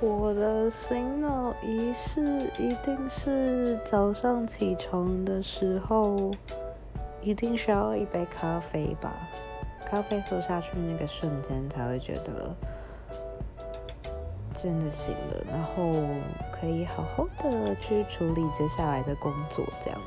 我的醒脑仪式一定是早上起床的时候，一定需要一杯咖啡吧。咖啡喝下去那个瞬间，才会觉得真的醒了，然后可以好好的去处理接下来的工作，这样。